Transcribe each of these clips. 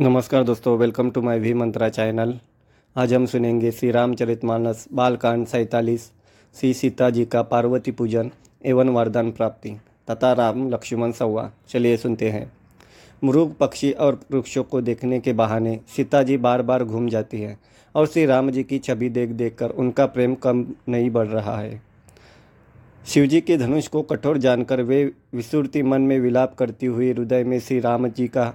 नमस्कार दोस्तों welcome to my V Mantra channel आज हम सुनेंगे श्री रामचरित मानस, बालकांड सैतालीस, श्री सीता जी का पार्वती पूजन एवं वरदान प्राप्ति, तथा राम लक्ष्मण संवाद चलिए सुनते हैं। मृग पक्षी और वृक्षों को देखने के बहाने सीता जी बार बार घूम जाती है और श्री राम जी की छवि देख देख कर उनका प्रेम कम नहीं बढ़ रहा है। शिवजी के धनुष को कठोर जानकर वे विसुरती मन में विलाप करती हुई हृदय में श्री राम जी का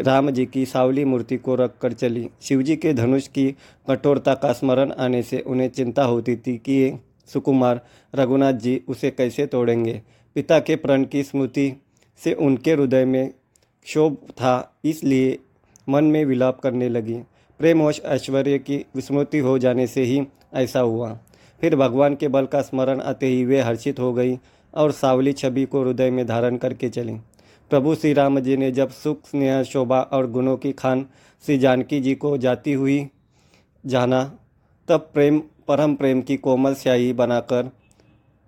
राम जी की सावली मूर्ति को रख कर चली। शिवजी के धनुष की कठोरता का स्मरण आने से उन्हें चिंता होती थी कि ये सुकुमार रघुनाथ जी उसे कैसे तोड़ेंगे। पिता के प्रण की स्मृति से उनके हृदय में क्षोभ था, इसलिए मन में विलाप करने लगी। प्रेमवश ऐश्वर्य की विस्मृति हो जाने से ही ऐसा हुआ। फिर भगवान के बल का स्मरण आते ही वे हर्षित हो गई और सावली छवि को हृदय में धारण करके चली। प्रभु श्री राम जी ने जब सुख, स्नेह, शोभा और गुणों की खान श्री जानकी जी को जाती हुई जाना, तब प्रेम, परम प्रेम की कोमल स्याही बनाकर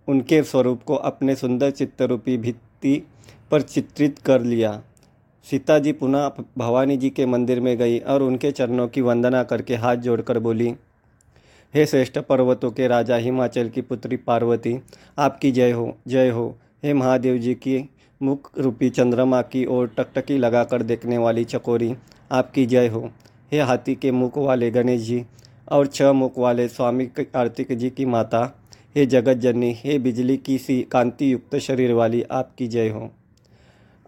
उनके स्वरूप को अपने सुंदर चित्तरूपी भित्ति पर चित्रित कर लिया। सीता जी पुनः भवानी जी के मंदिर में गई और उनके चरणों की वंदना करके हाथ जोड़कर बोली, हे श्रेष्ठ पर्वतों के राजा, हिमाचल की पुत्री पार्वती, आपकी जय हो जय हो। हे महादेव जी की मुख रूपी चंद्रमा की ओर टकटकी लगाकर देखने वाली चकोरी, आपकी जय हो। हे हाथी के मुख वाले गणेश जी और छह मुख वाले स्वामी कार्तिक जी की माता, हे जगत जननी हे बिजली की सी कांति युक्त शरीर वाली, आपकी जय हो।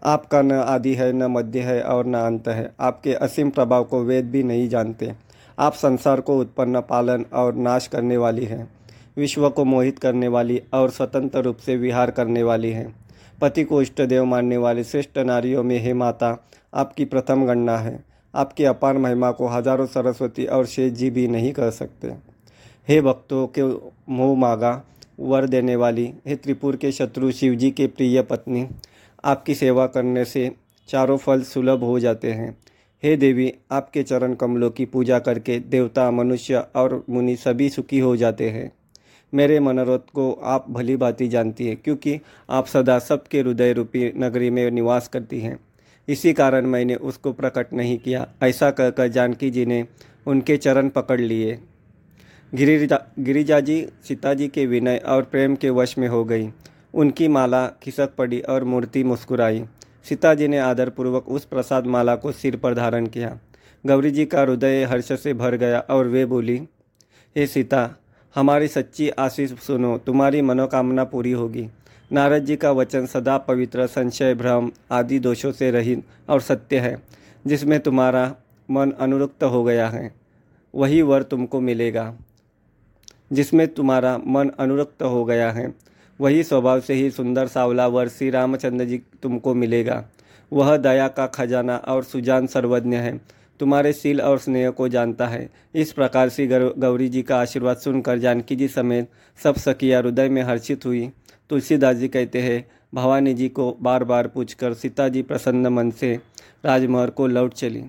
आपका न आदि है, न मध्य है और न अंत है। आपके असीम प्रभाव को वेद भी नहीं जानते। आप संसार को उत्पन्न, पालन और नाश करने वाली हैं। विश्व को मोहित करने वाली और स्वतंत्र रूप से विहार करने वाली हैं। पति को इष्ट देव मानने वाली श्रेष्ठ नारियों में हे माता, आपकी प्रथम गणना है। आपकी अपार महिमा को हज़ारों सरस्वती और शेष जी भी नहीं कर सकते। हे भक्तों के मोह मागा, वर देने वाली, हे त्रिपुर के शत्रु शिवजी के प्रिय पत्नी, आपकी सेवा करने से चारों फल सुलभ हो जाते हैं। हे देवी, आपके चरण कमलों की पूजा करके देवता, मनुष्य और मुनि सभी सुखी हो जाते हैं। मेरे मनोरथ को आप भली भांति जानती है, क्योंकि आप सदा सबके हृदय रूपी नगरी में निवास करती हैं। इसी कारण मैंने उसको प्रकट नहीं किया। ऐसा कहकर जानकी जी ने उनके चरण पकड़ लिए। गिरिजा गिरिजा जी सीता जी के विनय और प्रेम के वश में हो गई। उनकी माला खिसक पड़ी और मूर्ति मुस्कुराई। सीता जी ने आदरपूर्वक उस प्रसाद माला को सिर पर धारण किया। गौरी जी का हृदय हर्ष से भर गया और वे बोली, हे सीता हमारी सच्ची आशीष सुनो, तुम्हारी मनोकामना पूरी होगी। नारद जी का वचन सदा पवित्र, संशय, भ्रम आदि दोषों से रहित और सत्य है, जिसमें तुम्हारा मन अनुरुक्त हो गया है। वही वर तुमको मिलेगा, जिसमें तुम्हारा मन अनुरक्त हो गया है। वही स्वभाव से ही सुंदर सावला वर श्री रामचंद्र जी तुमको मिलेगा। वह दया का खजाना और सुजान सर्वज्ञ है। तुम्हारे सील और स्नेह को जानता है। इस प्रकार से गौरी जी का आशीर्वाद सुनकर जानकी जी समेत सब सखिया हृदय में हर्षित हुई। तुलसीदास जी कहते हैं, भवानी जी को बार बार पूछकर सीता जी प्रसन्न मन से राजमहल को लौट चली।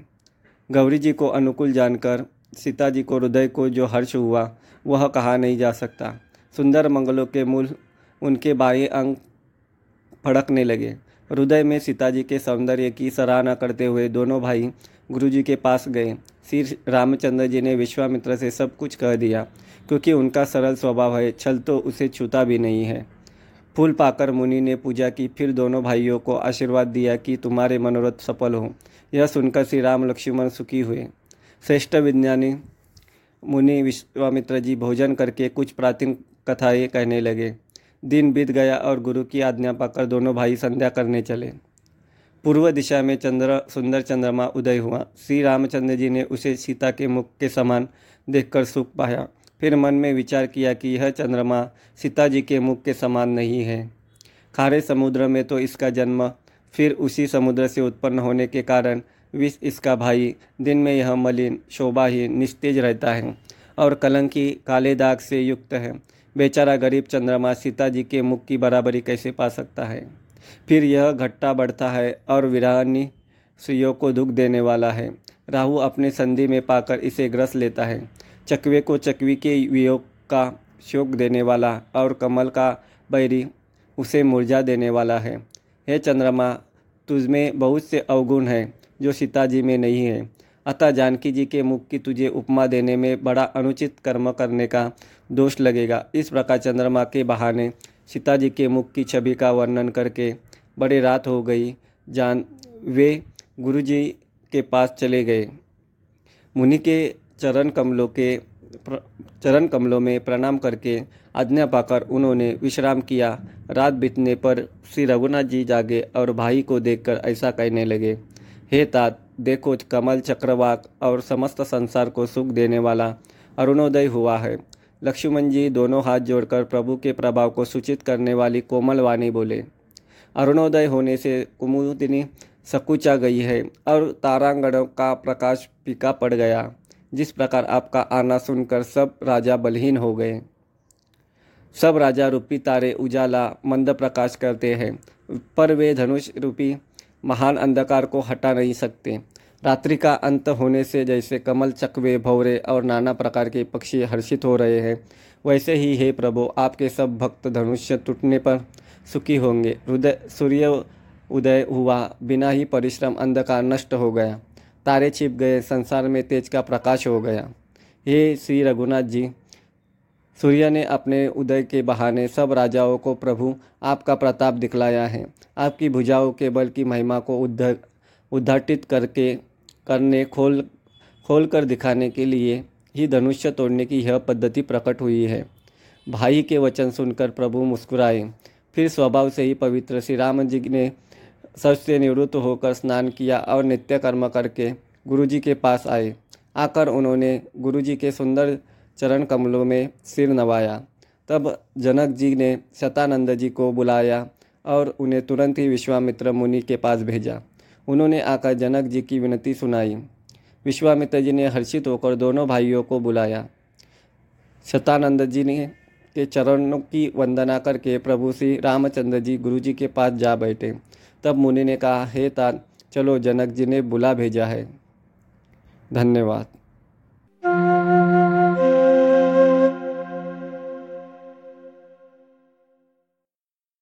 गौरी जी को अनुकूल जानकर सीता जी को हृदय को जो हर्ष हुआ, वह कहा नहीं जा सकता। सुंदर मंगलों के मूल उनके बाह्य अंग फड़कने लगे। हृदय में सीता जी के सौंदर्य की सराहना करते हुए दोनों भाई गुरु जी के पास गए। श्री रामचंद्र जी ने विश्वामित्र से सब कुछ कह दिया, क्योंकि उनका सरल स्वभाव है, छल तो उसे छूता भी नहीं है। फूल पाकर मुनि ने पूजा की, फिर दोनों भाइयों को आशीर्वाद दिया कि तुम्हारे मनोरथ सफल हो। यह सुनकर श्री राम लक्ष्मण सुखी हुए। श्रेष्ठ विज्ञानी मुनि विश्वामित्र जी भोजन करके कुछ प्राचीन कथाएँ कहने लगे। दिन बीत गया और गुरु की आज्ञा पाकर दोनों भाई संध्या करने चले। पूर्व दिशा में चंद्र, सुंदर चंद्रमा उदय हुआ। श्री रामचंद्र जी ने उसे सीता के मुख के समान देखकर सुख पाया। फिर मन में विचार किया कि यह चंद्रमा सीता जी के मुख के समान नहीं है। खारे समुद्र में तो इसका जन्म, फिर उसी समुद्र से उत्पन्न होने के कारण विष इसका भाई, दिन में यह मलिन, शोभाहीन, निस्तेज रहता है और कलंकी, काले दाग से युक्त है। बेचारा गरीब चंद्रमा सीता जी के मुख की बराबरी कैसे पा सकता है? फिर यह घट्टा बढ़ता है और विरानी सुइयों को दुख देने वाला है। राहु अपने संधि में पाकर इसे ग्रस लेता है। चकवे को चकवी के वियोग का शोक देने वाला और कमल का बैरी उसे मुरझा देने वाला है। हे चंद्रमा, तुझमें बहुत से अवगुण हैं जो सीता जी में नहीं है। अतः जानकी जी के मुख की तुझे उपमा देने में बड़ा अनुचित कर्म करने का दोष लगेगा। इस प्रकार चंद्रमा के बहाने सीता जी के मुख की छवि का वर्णन करके बड़ी रात हो गई। जान, वे गुरु जी के पास चले गए। मुनि के चरण कमलों के चरण कमलों में प्रणाम करके आज्ञा पाकर उन्होंने विश्राम किया। रात बीतने पर श्री रघुनाथ जी जागे और भाई को देखकर ऐसा कहने लगे हे तात, देखो कमल चक्रवाक और समस्त संसार को सुख देने वाला अरुणोदय हुआ है। लक्ष्मण जी दोनों हाथ जोड़कर प्रभु के प्रभाव को सूचित करने वाली कोमल वाणी बोले। अरुणोदय होने से कुमुदिनी सकुचा गई है और तारांगणों का प्रकाश फीका पड़ गया, जिस प्रकार आपका आना सुनकर सब राजा बलहीन हो गए। सब राजा रूपी तारे उजाला मंद प्रकाश करते हैं, पर वे धनुष रूपी महान अंधकार को हटा नहीं सकते। रात्रि का अंत होने से जैसे कमल चकवे भौरे और नाना प्रकार के पक्षी हर्षित हो रहे हैं, वैसे ही हे प्रभु, आपके सब भक्त धनुष्य टूटने पर सुखी होंगे। हृदय, सूर्य उदय हुआ, बिना ही परिश्रम अंधकार नष्ट हो गया। तारे छिप गए, संसार में तेज का प्रकाश हो गया। हे श्री रघुनाथ जी सूर्य ने अपने उदय के बहाने सब राजाओं को प्रभु, आपका प्रताप दिखलाया है। आपकी भुजाओं के बल की महिमा को उद्घाटित करके, करने, खोल खोल कर दिखाने के लिए ही धनुष्य तोड़ने की यह पद्धति प्रकट हुई है। भाई के वचन सुनकर प्रभु मुस्कुराए। फिर स्वभाव से ही पवित्र श्री राम जी ने सबसे निवृत्त होकर स्नान किया और नित्य कर्म करके गुरुजी के पास आए। आकर उन्होंने गुरुजी के सुंदर चरण कमलों में सिर नवाया। तब जनक जी ने शतानंद जी को बुलाया और उन्हें तुरंत ही विश्वामित्र मुनि के पास भेजा। उन्होंने आकर जनक जी की विनती सुनाई। विश्वामित्र जी ने हर्षित होकर दोनों भाइयों को बुलाया। शतानंद जी ने के चरणों की वंदना करके प्रभु श्री रामचंद्र जी गुरु जी के पास जा बैठे। तब मुनि ने कहा, हे तात चलो, जनक जी ने बुला भेजा है। धन्यवाद।